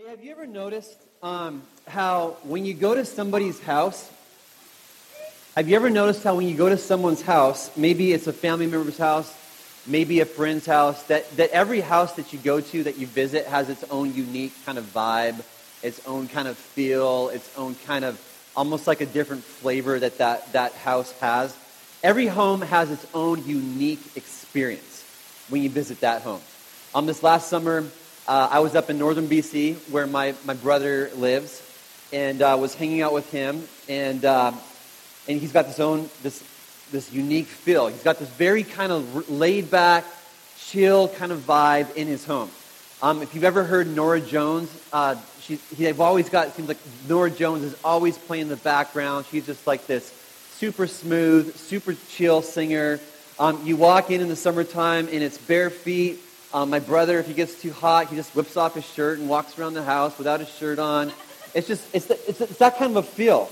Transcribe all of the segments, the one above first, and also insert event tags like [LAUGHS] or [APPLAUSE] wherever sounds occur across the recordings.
Hey, have you ever noticed um, how when you go to somebody's house, have you ever noticed how when you go to someone's house, maybe it's a family member's house, maybe a friend's house, that, that every house that you go to, that you visit, has its own unique kind of vibe, its own kind of feel, its own kind of almost like a different flavor that that, that house has. Every home has its own unique experience when you visit that home. Um, this last summer, uh, I was up in northern BC where my, my brother lives and uh, was hanging out with him. And, uh, and he's got this own, this, this unique feel. He's got this very kind of laid back, chill kind of vibe in his home. Um, if you've ever heard Norah Jones, uh, she, they've always got, it seems like Norah Jones is always playing in the background. She's just like this super smooth, super chill singer. Um, you walk in in the summertime and it's bare feet um, my brother, if he gets too hot, he just whips off his shirt and walks around the house without his shirt on. It's just, it's, the, it's, it's that kind of a feel.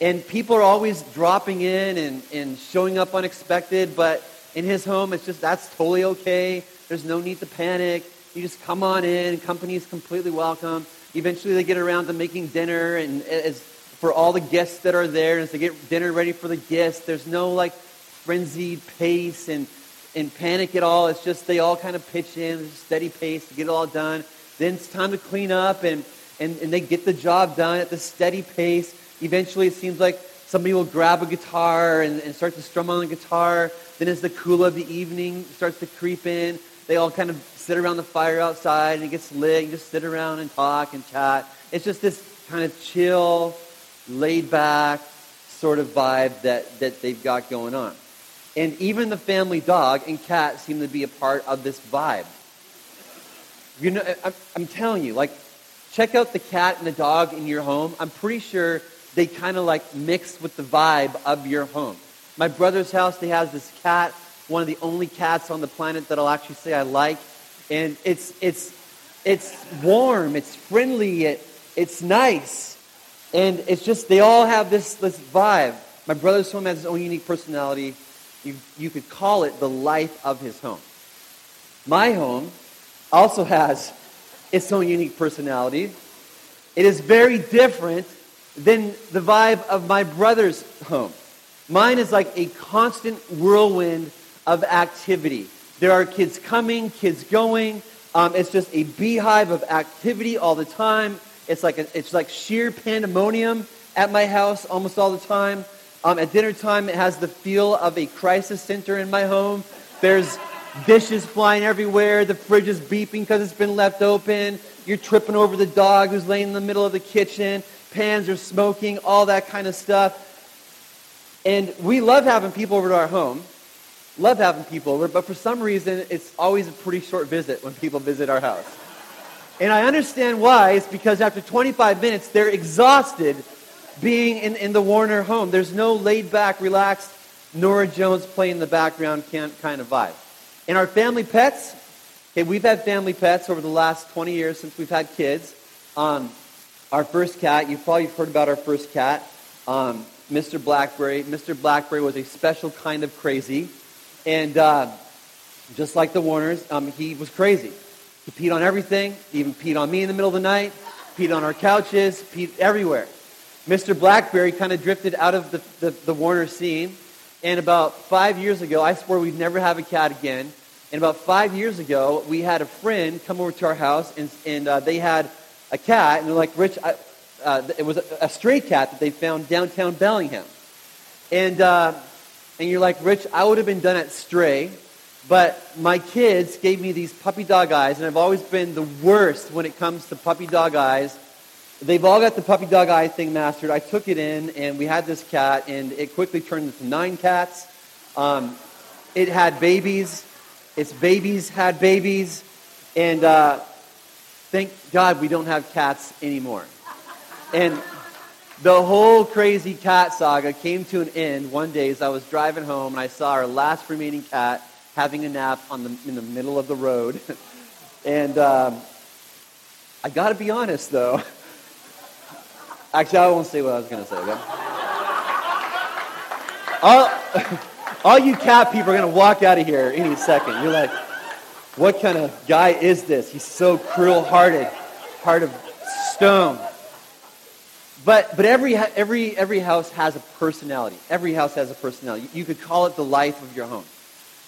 And people are always dropping in and, and showing up unexpected, but in his home, it's just, that's totally okay. There's no need to panic. You just come on in. Company is completely welcome. Eventually, they get around to making dinner, and as for all the guests that are there, as they get dinner ready for the guests, there's no like frenzied pace and in panic at all. It's just they all kind of pitch in, steady pace to get it all done. Then it's time to clean up, and, and, and they get the job done at the steady pace. Eventually, it seems like somebody will grab a guitar and, and start to strum on the guitar. Then, as the cool of the evening starts to creep in, they all kind of sit around the fire outside, and it gets lit. You just sit around and talk and chat. It's just this kind of chill, laid back sort of vibe that, that they've got going on. And even the family dog and cat seem to be a part of this vibe. You know, I'm telling you, like, check out the cat and the dog in your home. I'm pretty sure they kind of like mix with the vibe of your home. My brother's house, they has this cat, one of the only cats on the planet that I'll actually say I like. And it's, it's, it's warm, it's friendly, it, it's nice. And it's just, they all have this, this vibe. My brother's home has his own unique personality. You, you could call it the life of his home. My home also has its own unique personality. It is very different than the vibe of my brother's home. Mine is like a constant whirlwind of activity. There are kids coming, kids going. Um, it's just a beehive of activity all the time. It's like, a, it's like sheer pandemonium at my house almost all the time. Um, at dinner time, it has the feel of a crisis center in my home. There's dishes flying everywhere. The fridge is beeping because it's been left open. You're tripping over the dog who's laying in the middle of the kitchen. Pans are smoking, all that kind of stuff. And we love having people over to our home. Love having people over, but for some reason, it's always a pretty short visit when people visit our house. And I understand why. It's because after 25 minutes, they're exhausted being in, in the Warner home. There's no laid back, relaxed, Norah Jones playing in the background kind of vibe. And our family pets, okay, we've had family pets over the last 20 years since we've had kids. Um, our first cat, you've probably heard about our first cat, um, Mr. Blackberry. Mr. Blackberry was a special kind of crazy. And uh, just like the Warners, um, he was crazy. He peed on everything. He even peed on me in the middle of the night, peed on our couches, peed everywhere. Mr. Blackberry kind of drifted out of the, the, the, Warner scene. And about five years ago, I swore we'd never have a cat again. And about five years ago, we had a friend come over to our house, and, and uh, they had a cat. And they're like, Rich, I, uh, it was a, a, stray cat that they found downtown Bellingham. And, uh, and you're like, Rich, I would have been done at stray, but my kids gave me these puppy dog eyes, and I've always been the worst when it comes to puppy dog eyes They've all got the puppy dog eye thing mastered. I took it in, and we had this cat, and it quickly turned into nine cats. Um, it had babies. Its babies had babies. And uh, thank God we don't have cats anymore. And the whole crazy cat saga came to an end one day as I was driving home, and I saw our last remaining cat having a nap on the, in the middle of the road. [LAUGHS] and um, I got to be honest, though. [LAUGHS] Actually, I won't say what I was going to say. All, all [LAUGHS] you cat people are going to walk out of here any second. You're like, what kind of guy is this? He's so cruel-hearted, heart of Stone. But, but every, every, every house has a personality. Every house has a personality. You could call it the life of your home.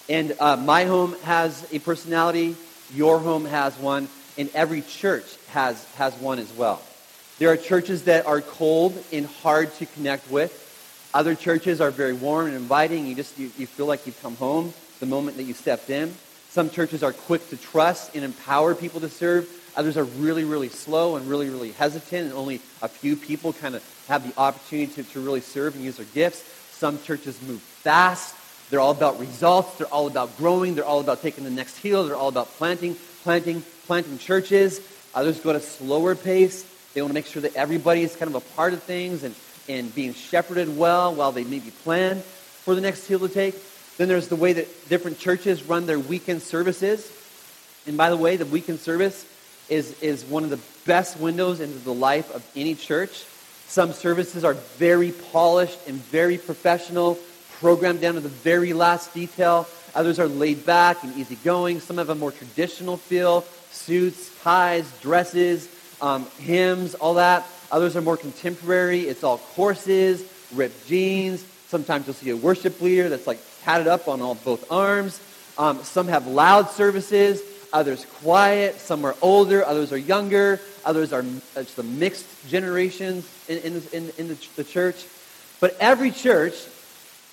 And uh, my home has a personality. Your home has one. And every church has, has one as well. There are churches that are cold and hard to connect with. Other churches are very warm and inviting. You just you, you feel like you've come home the moment that you stepped in. Some churches are quick to trust and empower people to serve. Others are really, really slow and really, really hesitant, and only a few people kind of have the opportunity to, to really serve and use their gifts. Some churches move fast. They're all about results. They're all about growing. They're all about taking the next hill. They're all about planting, planting, planting churches. Others go at a slower pace. They want to make sure that everybody is kind of a part of things and, and being shepherded well while they maybe plan for the next hill to take. Then there's the way that different churches run their weekend services. And by the way, the weekend service is, is one of the best windows into the life of any church. Some services are very polished and very professional, programmed down to the very last detail. Others are laid back and easygoing. Some have a more traditional feel suits, ties, dresses, um, hymns, all that. Others are more contemporary. It's all courses, ripped jeans. Sometimes you'll see a worship leader that's like tatted up on all both arms. Um, some have loud services others quiet, some are older, others are younger, others are it's the mixed generations in, in, in, in the, the church. But every church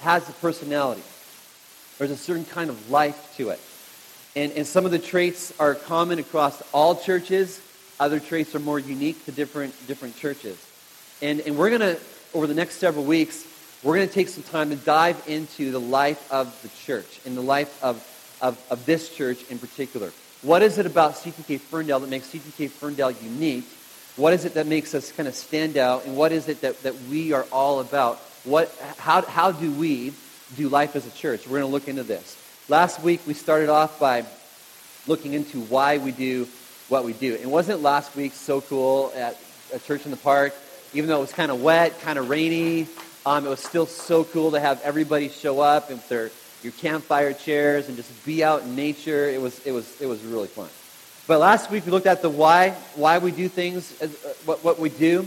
has a personality. There's a certain kind of life to it. And, and some of the traits are common across all churches. Other traits are more unique to different, different churches. And, and we're going to, over the next several weeks, we're going to take some time to dive into the life of the church and the life of, of, of this church in particular. What is it about CTK Ferndale that makes CTK Ferndale unique? What is it that makes us kind of stand out? And what is it that, that we are all about? What, how, how do we do life as a church? We're going to look into this. Last week, we started off by looking into why we do what we do. And wasn't last week so cool at a church in the park? Even though it was kind of wet, kind of rainy, um, it was still so cool to have everybody show up with their your campfire chairs and just be out in nature. It was, it was, it was really fun. But last week we looked at the why, why we do things, uh, what, what we do.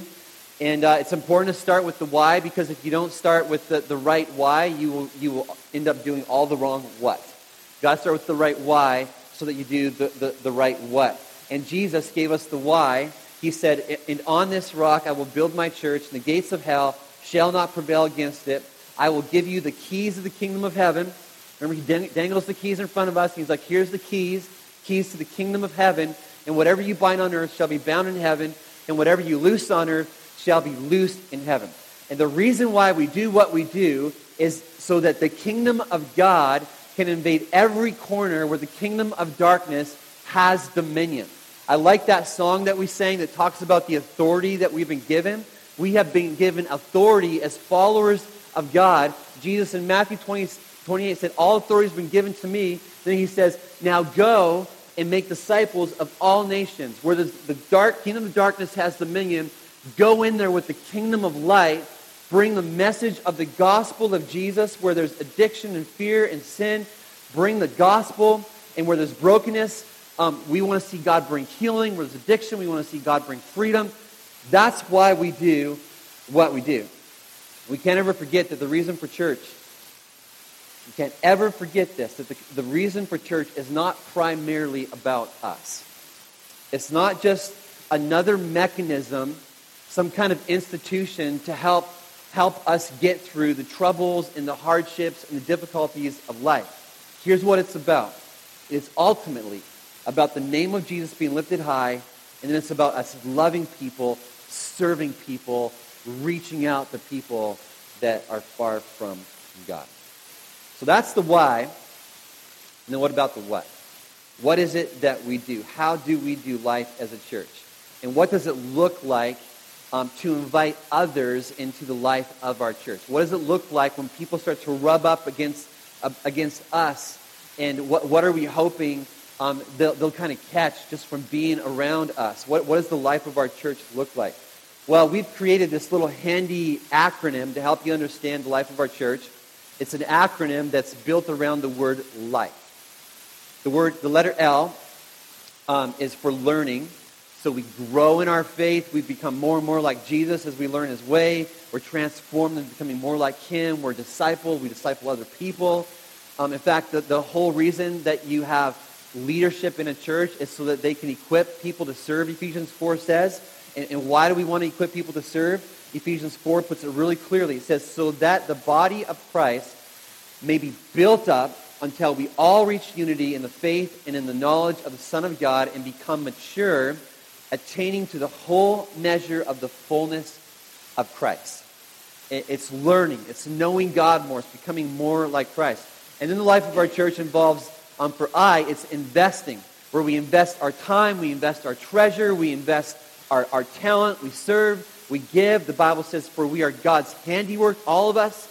And uh, it's important to start with the why because if you don't start with the, the right why, you will, you will end up doing all the wrong what. You got to start with the right why so that you do the, the, the right what. And Jesus gave us the why. He said, And on this rock I will build my church, and the gates of hell shall not prevail against it. I will give you the keys of the kingdom of heaven. Remember, he dangles the keys in front of us. He's like, here's the keys, keys to the kingdom of heaven. And whatever you bind on earth shall be bound in heaven. And whatever you loose on earth shall be loosed in heaven. And the reason why we do what we do is so that the kingdom of God can invade every corner where the kingdom of darkness has dominion. I like that song that we sang that talks about the authority that we've been given. We have been given authority as followers of God. Jesus in Matthew 20, 28 said, All authority has been given to me. Then he says, Now go and make disciples of all nations. Where the, the dark kingdom of darkness has dominion, go in there with the kingdom of light. Bring the message of the gospel of Jesus where there's addiction and fear and sin. Bring the gospel. And where there's brokenness, um, we want to see God bring healing. Where there's addiction, we want to see God bring freedom. That's why we do what we do. We can't ever forget that the reason for church, we can't ever forget this, that the, the reason for church is not primarily about us. It's not just another mechanism, some kind of institution to help help us get through the troubles and the hardships and the difficulties of life. Here's what it's about. It's ultimately about the name of Jesus being lifted high, and then it's about us loving people, serving people, reaching out to people that are far from God. So that's the why. And then what about the what? What is it that we do? How do we do life as a church? And what does it look like um, to invite others into the life of our church? What does it look like when people start to rub up against, uh, against us? And what, what are we hoping um, they'll, they'll kind of catch just from being around us? What, what does the life of our church look like? Well, we've created this little handy acronym to help you understand the life of our church. It's an acronym that's built around the word life. The word, the letter L um, is for learning. So we grow in our faith. We become more and more like Jesus as we learn his way. We're transformed into becoming more like him. We're discipled. We disciple other people. Um, in fact, the, the whole reason that you have leadership in a church is so that they can equip people to serve, Ephesians 4 says. And, and why do we want to equip people to serve? Ephesians 4 puts it really clearly. It says, so that the body of Christ may be built up until we all reach unity in the faith and in the knowledge of the Son of God and become mature attaining to the whole measure of the fullness of Christ. It's learning. It's knowing God more. It's becoming more like Christ. And then the life of our church involves, um, for I, it's investing, where we invest our time, we invest our treasure, we invest our, our talent, we serve, we give. The Bible says, for we are God's handiwork, all of us,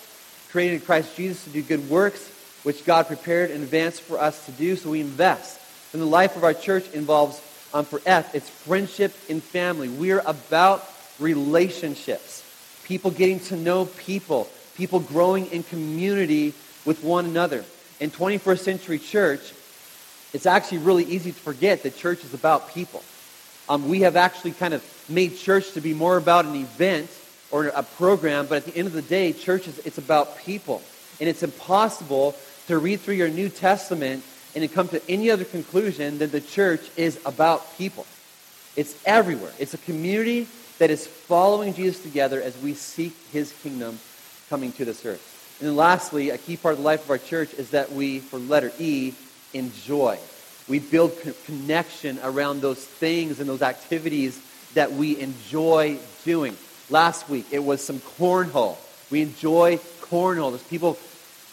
created in Christ Jesus to do good works, which God prepared in advance for us to do. So we invest. And the life of our church involves um, for F, it's friendship and family. We're about relationships. People getting to know people. People growing in community with one another. In 21st century church, it's actually really easy to forget that church is about people. Um, we have actually kind of made church to be more about an event or a program, but at the end of the day, church is it's about people. And it's impossible to read through your New Testament and to come to any other conclusion than the church is about people. It's everywhere. It's a community that is following Jesus together as we seek his kingdom coming to this earth. And then lastly, a key part of the life of our church is that we, for letter E, enjoy. We build connection around those things and those activities that we enjoy doing. Last week, it was some cornhole. We enjoy cornhole. There's people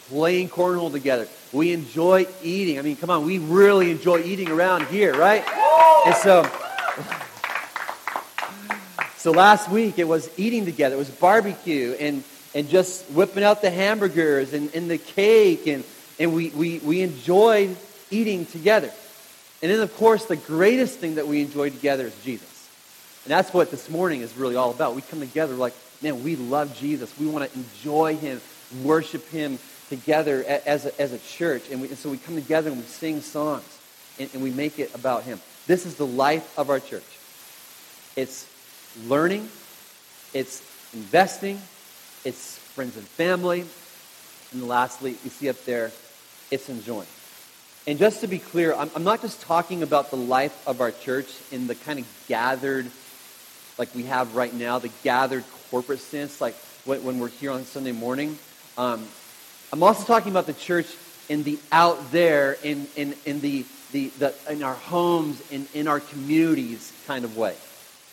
playing cornhole together. We enjoy eating. I mean, come on, we really enjoy eating around here, right? And so, [LAUGHS] so last week it was eating together. It was barbecue and, and just whipping out the hamburgers and, and the cake. And, and we, we, we enjoyed eating together. And then, of course, the greatest thing that we enjoy together is Jesus. And that's what this morning is really all about. We come together like, man, we love Jesus. We want to enjoy him, worship him, together as a, as a church. And, we, and so we come together and we sing songs and, and we make it about him. This is the life of our church. It's learning, it's investing, it's friends and family, and lastly, you see up there, it's enjoying. And just to be clear, I'm, I'm not just talking about the life of our church in the kind of gathered, like we have right now, the gathered corporate sense, like when, when we're here on Sunday morning. Um, I'm also talking about the church in the out there, in, in, in, the, the, the, in our homes, in, in our communities kind of way.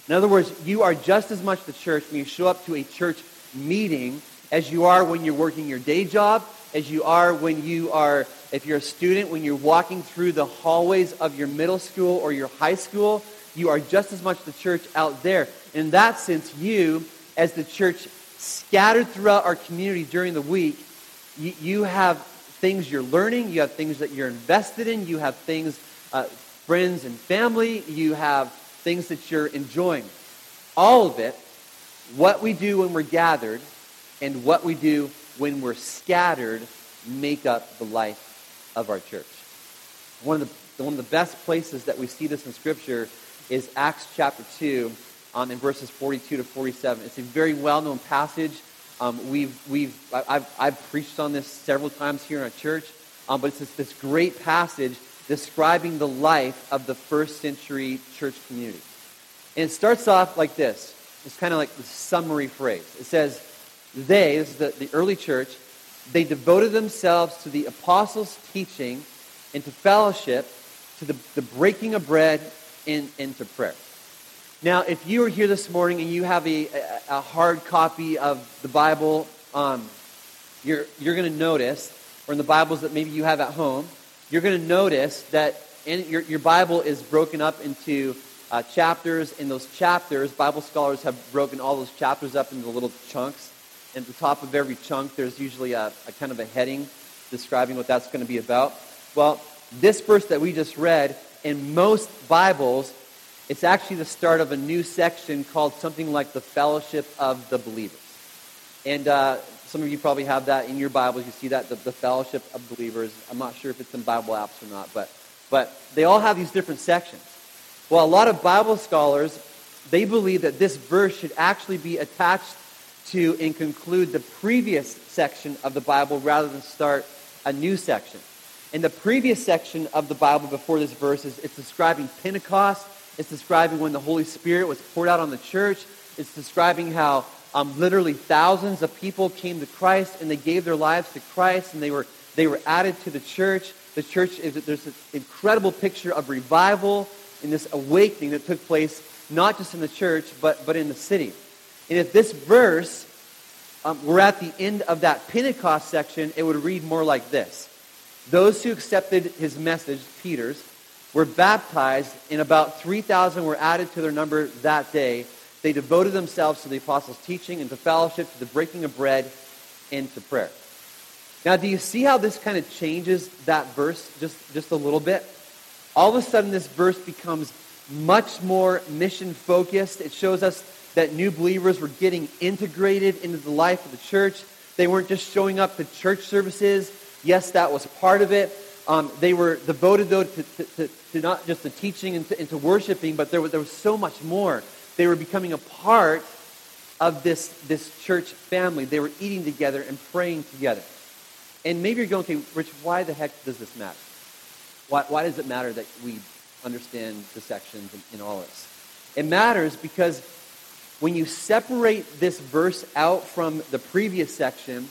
In other words, you are just as much the church when you show up to a church meeting as you are when you're working your day job, as you are when you are, if you're a student, when you're walking through the hallways of your middle school or your high school. You are just as much the church out there. In that sense, you, as the church scattered throughout our community during the week, you, you have things you're learning, you have things that you're invested in, you have things, uh, friends and family, you have things that you're enjoying. All of it, what we do when we're gathered and what we do when we're scattered, make up the life of our church. One of the, one of the best places that we see this in Scripture is Acts chapter 2 um, in verses 42 to 47. It's a very well-known passage. Um, we've, we've, I've, I've preached on this several times here in our church, um, but it's this, this great passage describing the life of the first century church community. And it starts off like this. It's kind of like the summary phrase. It says, they, this is the, the early church, they devoted themselves to the apostles' teaching and to fellowship, to the, the breaking of bread, and, and to prayer. Now, if you are here this morning and you have a, a, a hard copy of the Bible, um, you're, you're going to notice, or in the Bibles that maybe you have at home, you're going to notice that in, your, your Bible is broken up into uh, chapters. In those chapters, Bible scholars have broken all those chapters up into little chunks. And at the top of every chunk, there's usually a, a kind of a heading describing what that's going to be about. Well, this verse that we just read, in most Bibles, it's actually the start of a new section called something like the Fellowship of the Believers. And uh, some of you probably have that in your Bibles. You see that, the, the Fellowship of Believers. I'm not sure if it's in Bible apps or not, but, but they all have these different sections. Well, a lot of Bible scholars, they believe that this verse should actually be attached to and conclude the previous section of the Bible rather than start a new section. In the previous section of the Bible before this verse, is, it's describing Pentecost. It's describing when the Holy Spirit was poured out on the church. It's describing how um, literally thousands of people came to Christ and they gave their lives to Christ and they were, they were added to the church. The church, is, there's an incredible picture of revival and this awakening that took place not just in the church, but, but in the city. And if this verse um, were at the end of that Pentecost section, it would read more like this. Those who accepted his message, Peter's, were baptized, and about 3,000 were added to their number that day. They devoted themselves to the apostles' teaching and to fellowship, to the breaking of bread, and to prayer. Now, do you see how this kind of changes that verse just, just a little bit? All of a sudden, this verse becomes much more mission focused. It shows us that new believers were getting integrated into the life of the church. They weren't just showing up to church services Yes, that was part of it. Um, they were devoted, though, to, to, to, not just the teaching and to, and to worshiping, but there was, there was so much more. They were becoming a part of this, this church family. They were eating together and praying together. And maybe you're going, okay, Rich, why the heck does this matter? Why, why does it matter that we understand the sections in, and all this? It matters because when you separate this verse out from the previous section,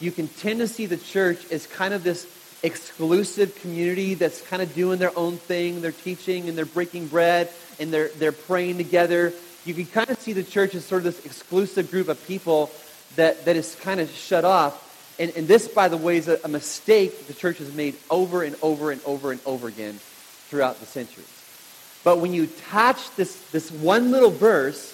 you can tend to see the church as kind of this exclusive community that's kind of doing their own thing. They're teaching and they're breaking bread and they're, they're praying together. You can kind of see the church as sort of this exclusive group of people that, that is kind of shut off. And, and this, by the way, is a, a mistake the church has made over and over and over and over again throughout the centuries. But when you attach this, this one little verse,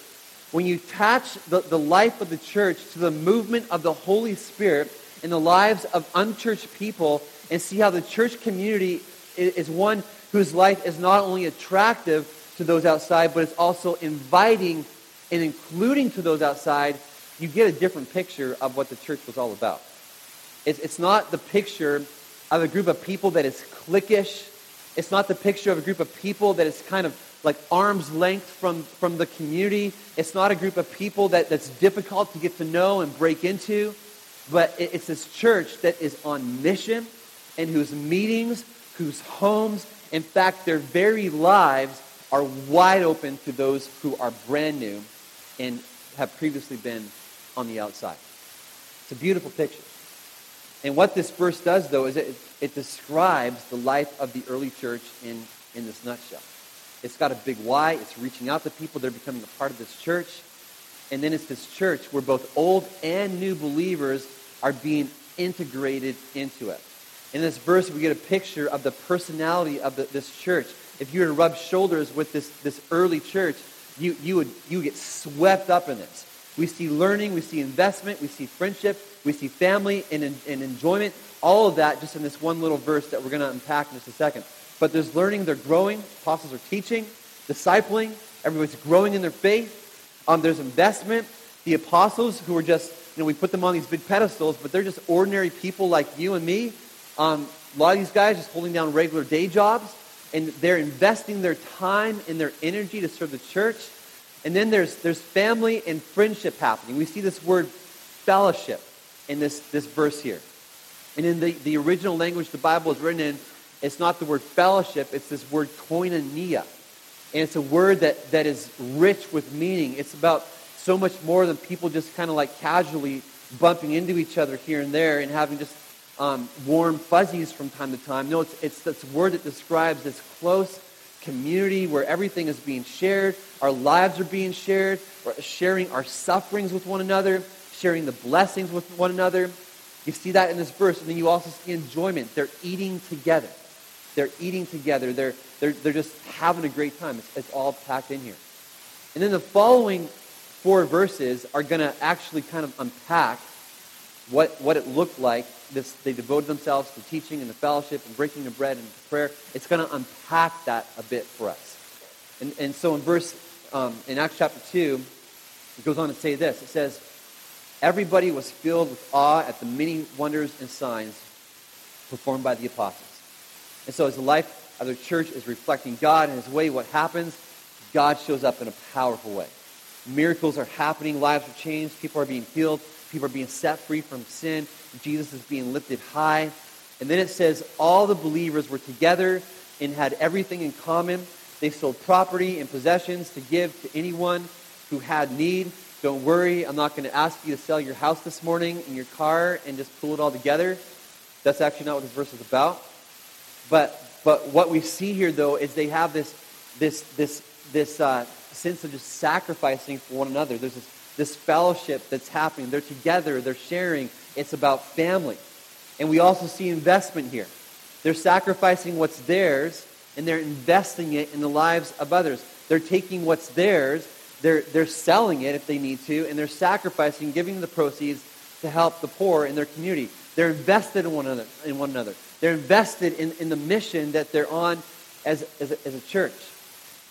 when you attach the, the life of the church to the movement of the Holy Spirit, in the lives of unchurched people and see how the church community is one whose life is not only attractive to those outside, but it's also inviting and including to those outside, you get a different picture of what the church was all about. It's, not the picture of a group of people that is cliquish. It's not the picture of a group of people that is kind of like arm's length from, from the community. It's not a group of people that, that's difficult to get to know and break into. But it's this church that is on mission and whose meetings, whose homes, in fact, their very lives are wide open to those who are brand new and have previously been on the outside. It's a beautiful picture. And what this verse does, though, is it, it describes the life of the early church in, in this nutshell. It's got a big why. It's reaching out to people. They're becoming a part of this church. And then it's this church where both old and new believers are being integrated into it. In this verse, we get a picture of the personality of the, this church. If you were to rub shoulders with this, this early church, you, you would you get swept up in this. We see learning, we see investment, we see friendship, we see family and, and enjoyment, all of that just in this one little verse that we're going to unpack in just a second. But there's learning, they're growing, apostles are teaching, discipling, everybody's growing in their faith. Um, there's investment. The apostles who are just you know, we put them on these big pedestals, but they're just ordinary people like you and me. Um, a lot of these guys just holding down regular day jobs, and they're investing their time and their energy to serve the church. And then there's, there's family and friendship happening. We see this word fellowship in this, this verse here. And in the, the original language the Bible is written in, it's not the word fellowship, it's this word koinonia. And it's a word that, that is rich with meaning. It's about so much more than people just kind of like casually bumping into each other here and there and having just um, warm fuzzies from time to time. No, it's, it's this word that describes this close community where everything is being shared, our lives are being shared, we're sharing our sufferings with one another, sharing the blessings with one another. You see that in this verse, and then you also see enjoyment. They're eating together. They're eating together. They're, they're, they're just having a great time. It's, it's all packed in here. And then the following four verses are going to actually kind of unpack what, what it looked like. This, they devoted themselves to teaching and the fellowship and breaking the bread and prayer. It's going to unpack that a bit for us. And, and so in verse, um, in Acts chapter 2, it goes on to say this. It says, Everybody was filled with awe at the many wonders and signs performed by the apostles. And so as the life of the church is reflecting God and his way, what happens? God shows up in a powerful way. Miracles are happening, lives are changed, people are being healed, people are being set free from sin, Jesus is being lifted high. And then it says all the believers were together and had everything in common. They sold property and possessions to give to anyone who had need. Don't worry, I'm not going to ask you to sell your house this morning and your car and just pull it all together. That's actually not what this verse is about. But, but what we see here, though, is they have this, this, this, this uh, sense of just sacrificing for one another. There's this, this fellowship that's happening. They're together, they're sharing. It's about family. And we also see investment here. They're sacrificing what's theirs and they're investing it in the lives of others. They're taking what's theirs, they're, they're selling it if they need to, and they're sacrificing, giving the proceeds to help the poor in their community. They're invested in one another. In one another. They're invested in, in the mission that they're on as, as, a, as a church.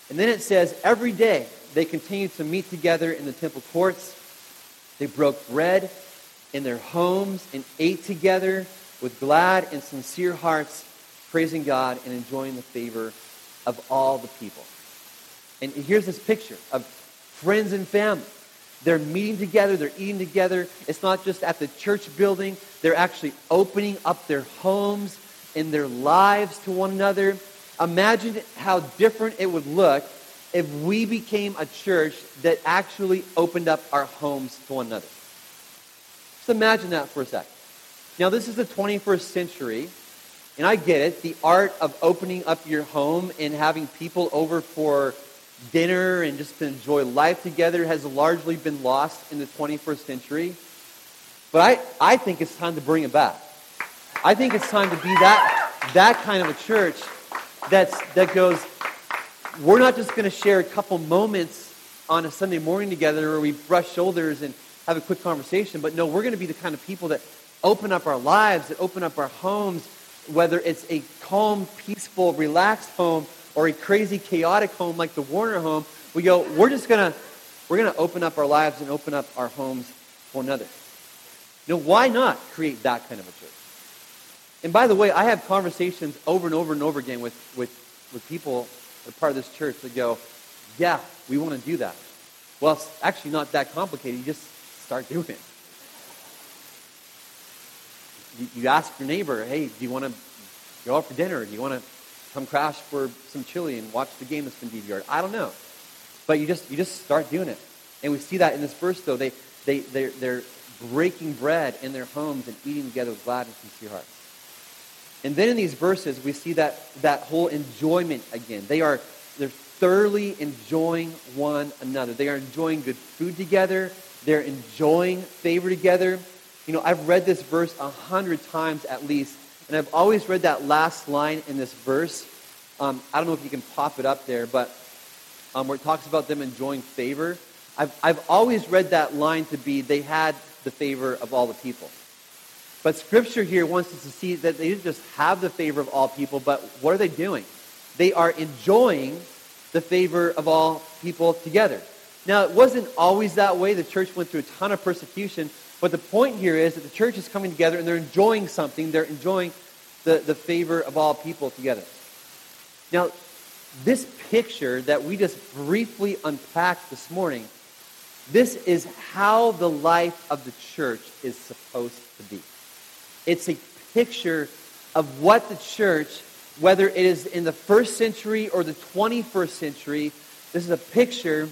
And then it says, every day they continued to meet together in the temple courts. They broke bread in their homes and ate together with glad and sincere hearts, praising God and enjoying the favor of all the people. And here's this picture of friends and family. They're meeting together, they're eating together. It's not just at the church building, they're actually opening up their homes and their lives to one another. Imagine how different it would look if we became a church that actually opened up our homes to one another. Just imagine that for a second. Now, this is the 21st century, and I get it. The art of opening up your home and having people over for dinner and just to enjoy life together has largely been lost in the 21st century. But I, I think it's time to bring it back. I think it's time to be that, that kind of a church that's, that goes, we're not just going to share a couple moments on a Sunday morning together where we brush shoulders and have a quick conversation, but no, we're going to be the kind of people that open up our lives, that open up our homes, whether it's a calm, peaceful, relaxed home or a crazy, chaotic home like the Warner home. We go, we're just going to, we're going to open up our lives and open up our homes for another. Know, why not create that kind of a church? And by the way, I have conversations over and over and over again with, with, with people part of this church that go, yeah, we want to do that. Well, it's actually not that complicated. You just start doing it. You, you ask your neighbor, hey, do you want to go out for dinner? Do you want to come crash for some chili and watch the game that's been DVR'd? I don't know. But you just, you just start doing it. And we see that in this verse, though. They, they, they're, they're breaking bread in their homes and eating together with glad and sincere hearts. And then in these verses, we see that, that whole enjoyment again. They are they're thoroughly enjoying one another. They are enjoying good food together. They're enjoying favor together. You know, I've read this verse a hundred times at least, and I've always read that last line in this verse. Um, I don't know if you can pop it up there, but um, where it talks about them enjoying favor. I've, I've always read that line to be they had the favor of all the people. But Scripture here wants us to see that they didn't just have the favor of all people, but what are they doing? They are enjoying the favor of all people together. Now, it wasn't always that way. The church went through a ton of persecution. But the point here is that the church is coming together and they're enjoying something. They're enjoying the, the favor of all people together. Now, this picture that we just briefly unpacked this morning, this is how the life of the church is supposed to be. It's a picture of what the church, whether it is in the first century or the 21st century, this is a picture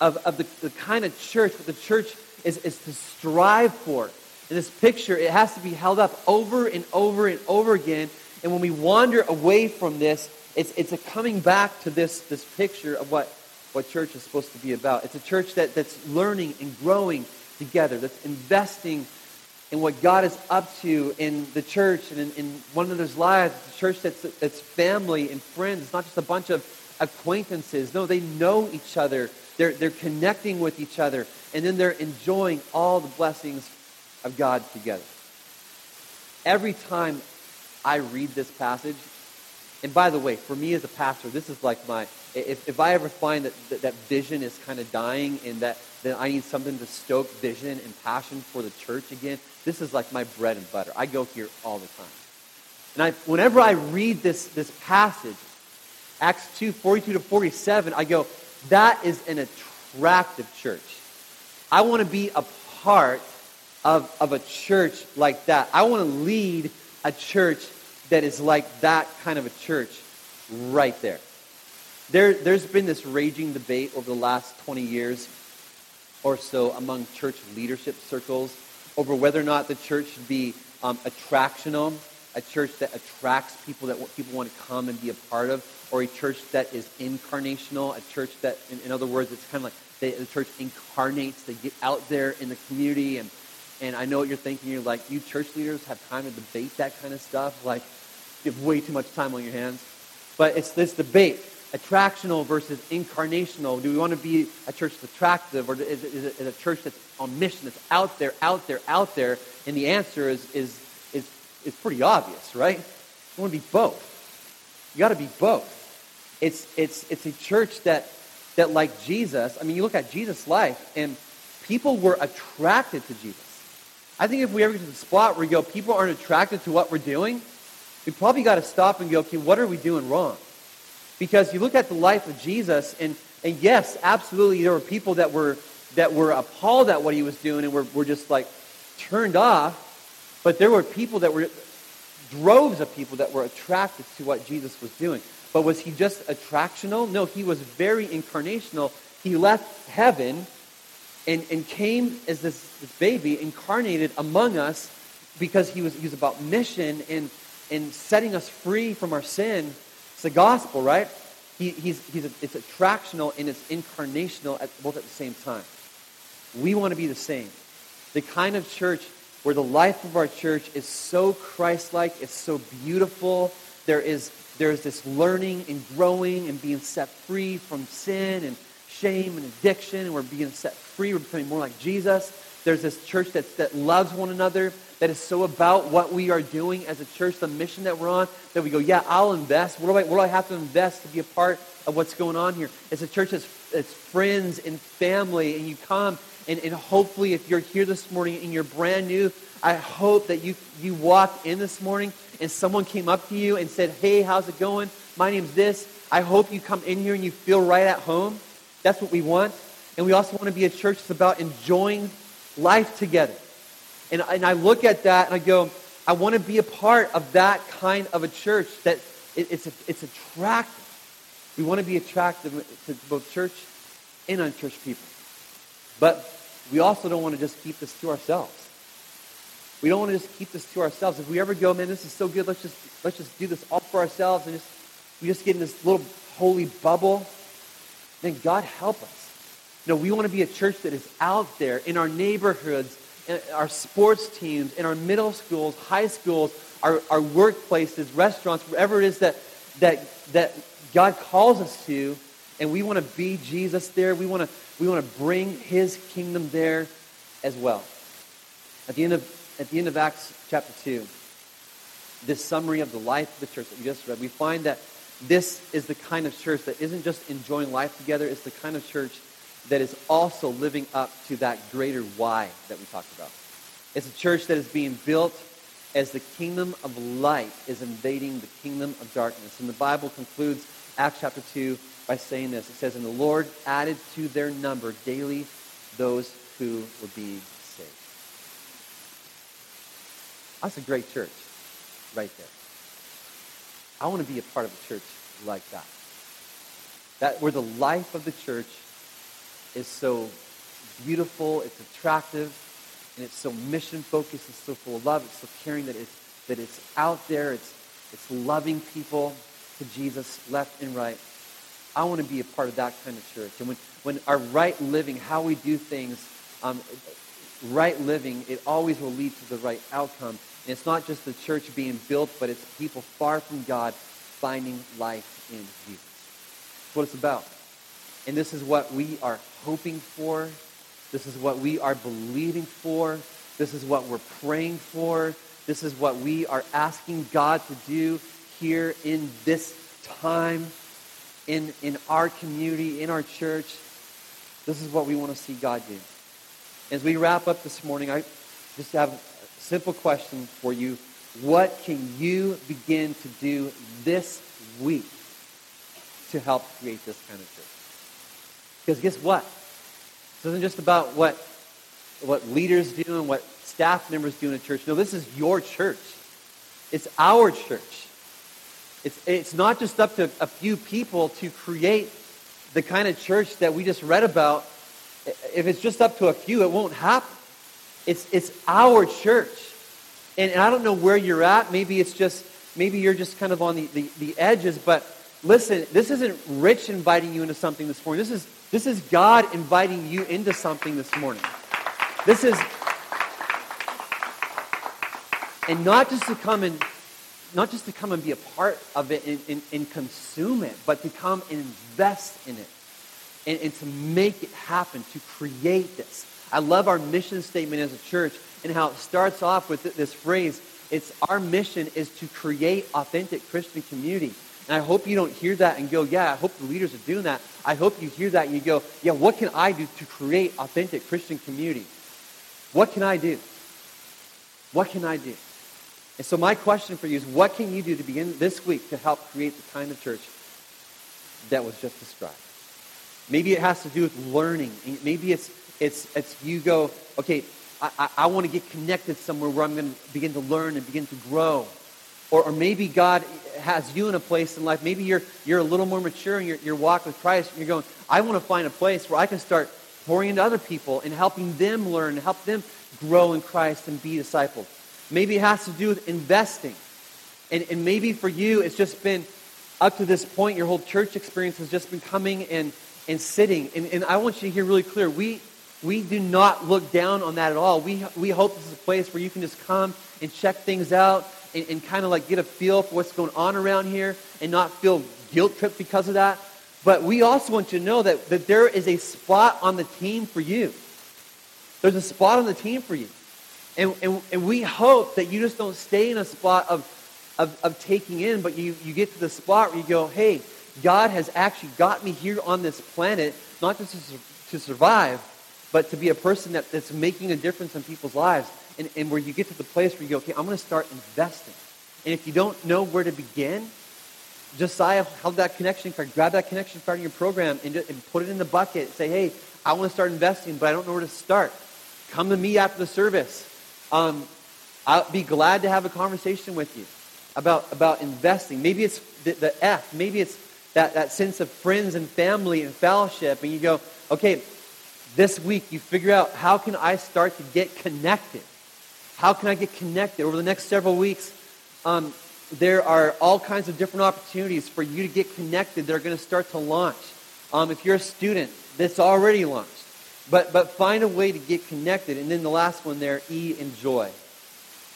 of, of the, the kind of church, what the church is, is to strive for. In this picture, it has to be held up over and over and over again. And when we wander away from this, it's, it's a coming back to this, this picture of what, what church is supposed to be about. It's a church that, that's learning and growing together, that's investing and what God is up to in the church and in, in one another's lives. It's a church that's, that's family and friends. It's not just a bunch of acquaintances. No, they know each other. They're, they're connecting with each other. And then they're enjoying all the blessings of God together. Every time I read this passage, and by the way, for me as a pastor, this is like my, if, if I ever find that, that, that vision is kind of dying and that, that I need something to stoke vision and passion for the church again, this is like my bread and butter. I go here all the time. And I, whenever I read this, this passage, Acts 2, 42 to 47, I go, that is an attractive church. I want to be a part of, of a church like that. I want to lead a church that is like that kind of a church right there. there. There's been this raging debate over the last 20 years or so among church leadership circles over whether or not the church should be um, attractional, a church that attracts people that people want to come and be a part of, or a church that is incarnational, a church that, in, in other words, it's kind of like they, the church incarnates. They get out there in the community, and and I know what you're thinking. You're like, you church leaders have time to debate that kind of stuff. Like, you have way too much time on your hands. But it's this debate attractional versus incarnational? Do we want to be a church that's attractive, or is it, is it a church that's on mission, that's out there, out there, out there? And the answer is, is, is, is pretty obvious, right? You want to be both. You got to be both. It's, it's, it's a church that, that, like Jesus, I mean, you look at Jesus' life, and people were attracted to Jesus. I think if we ever get to the spot where we go, people aren't attracted to what we're doing, we probably got to stop and go, okay, what are we doing wrong? Because you look at the life of Jesus, and, and yes, absolutely, there were people that were, that were appalled at what he was doing and were, were just like turned off. But there were people that were, droves of people that were attracted to what Jesus was doing. But was he just attractional? No, he was very incarnational. He left heaven and, and came as this, this baby, incarnated among us because he was, he was about mission and, and setting us free from our sin the gospel, right? He, he's, he's a, it's attractional and it's incarnational at, both at the same time. We want to be the same. The kind of church where the life of our church is so Christ-like, it's so beautiful. There is there's this learning and growing and being set free from sin and shame and addiction, and we're being set free. We're becoming more like Jesus. There's this church that, that loves one another, that is so about what we are doing as a church, the mission that we're on, that we go, yeah, I'll invest. What do I, what do I have to invest to be a part of what's going on here? It's a church that's it's friends and family, and you come, and, and hopefully if you're here this morning and you're brand new, I hope that you, you walked in this morning and someone came up to you and said, hey, how's it going? My name's this. I hope you come in here and you feel right at home. That's what we want. And we also want to be a church that's about enjoying life together. And, and I look at that and I go, I want to be a part of that kind of a church that it, it's, it's attractive. We want to be attractive to both church and unchurched people. But we also don't want to just keep this to ourselves. We don't want to just keep this to ourselves. If we ever go, man, this is so good, let's just, let's just do this all for ourselves and just, we just get in this little holy bubble, then God help us. Know, we want to be a church that is out there in our neighborhoods, in our sports teams, in our middle schools, high schools, our, our workplaces, restaurants, wherever it is that, that, that God calls us to, and we want to be Jesus there. We want to, we want to bring his kingdom there as well. At the end of, at the end of Acts chapter 2, this summary of the life of the church that we just read, we find that this is the kind of church that isn't just enjoying life together, it's the kind of church that is also living up to that greater why that we talked about. It's a church that is being built as the kingdom of light is invading the kingdom of darkness. And the Bible concludes Acts chapter 2 by saying this. It says, And the Lord added to their number daily those who would be saved. That's a great church right there. I want to be a part of a church like that. That where the life of the church is so beautiful, it's attractive, and it's so mission focused, it's so full of love, it's so caring that it's, that it's out there, it's, it's loving people to Jesus left and right. I want to be a part of that kind of church. And when, when our right living, how we do things, um, right living, it always will lead to the right outcome. And it's not just the church being built, but it's people far from God finding life in Jesus. That's what it's about. And this is what we are hoping for. This is what we are believing for. This is what we're praying for. This is what we are asking God to do here in this time, in, in our community, in our church. This is what we want to see God do. As we wrap up this morning, I just have a simple question for you What can you begin to do this week to help create this kind of church? Because guess what? This isn't just about what, what leaders do and what staff members do in a church. No, this is your church. It's our church. It's, it's not just up to a few people to create the kind of church that we just read about. If it's just up to a few, it won't happen. It's, it's our church. And, and I don't know where you're at. Maybe it's just, maybe you're just kind of on the, the, the edges. But listen, this isn't Rich inviting you into something this morning. This is, this is God inviting you into something this morning. This is, and not just to come and not just to come and be a part of it and, and, and consume it, but to come and invest in it and, and to make it happen, to create this. I love our mission statement as a church and how it starts off with this phrase. It's our mission is to create authentic Christian community. And I hope you don't hear that and go, yeah, I hope the leaders are doing that. I hope you hear that and you go, yeah, what can I do to create authentic Christian community? What can I do? What can I do? And so my question for you is, what can you do to begin this week to help create the kind of church that was just described? Maybe it has to do with learning. Maybe it's, it's, it's you go, okay, I, I, I want to get connected somewhere where I'm going to begin to learn and begin to grow. Or, or maybe God has you in a place in life. Maybe you're, you're a little more mature in your, your walk with Christ. And you're going, I want to find a place where I can start pouring into other people and helping them learn, help them grow in Christ and be discipled. Maybe it has to do with investing. And, and maybe for you, it's just been up to this point, your whole church experience has just been coming and, and sitting. And, and I want you to hear really clear we, we do not look down on that at all. We, we hope this is a place where you can just come and check things out and, and kind of like get a feel for what's going on around here and not feel guilt tripped because of that. But we also want you to know that, that there is a spot on the team for you. There's a spot on the team for you. And, and, and we hope that you just don't stay in a spot of, of, of taking in, but you, you get to the spot where you go, hey, God has actually got me here on this planet, not just to, to survive, but to be a person that, that's making a difference in people's lives. And, and where you get to the place where you go, okay, I'm going to start investing. And if you don't know where to begin, Josiah held that connection card. Grab that connection card in your program and, and put it in the bucket. Say, hey, I want to start investing, but I don't know where to start. Come to me after the service. Um, I'll be glad to have a conversation with you about, about investing. Maybe it's the, the F. Maybe it's that, that sense of friends and family and fellowship. And you go, okay, this week you figure out how can I start to get connected? How can I get connected? Over the next several weeks, um, there are all kinds of different opportunities for you to get connected that are going to start to launch. Um, if you're a student, that's already launched. But, but find a way to get connected. And then the last one there, E, enjoy.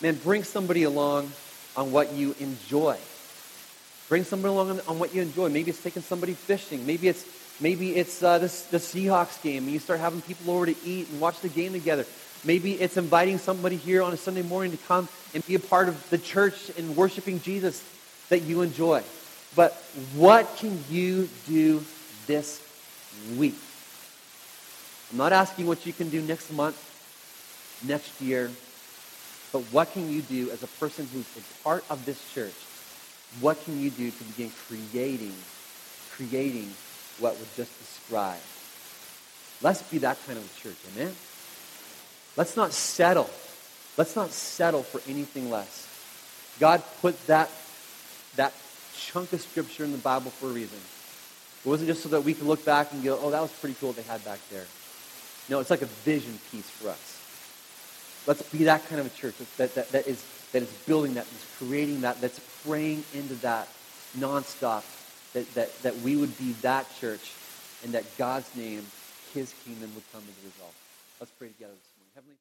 Man, bring somebody along on what you enjoy. Bring somebody along on, on what you enjoy. Maybe it's taking somebody fishing. Maybe it's, maybe it's uh, this, the Seahawks game, and you start having people over to eat and watch the game together. Maybe it's inviting somebody here on a Sunday morning to come and be a part of the church and worshiping Jesus that you enjoy. But what can you do this week? I'm not asking what you can do next month, next year, but what can you do as a person who's a part of this church? What can you do to begin creating, creating what was just described? Let's be that kind of a church, amen? Let's not settle. Let's not settle for anything less. God put that, that chunk of scripture in the Bible for a reason. It wasn't just so that we could look back and go, oh, that was pretty cool they had back there. No, it's like a vision piece for us. Let's be that kind of a church that, that, that, is, that is building that, that's creating that, that's praying into that nonstop, that, that, that we would be that church and that God's name, his kingdom would come as a result. Let's pray together. Heavenly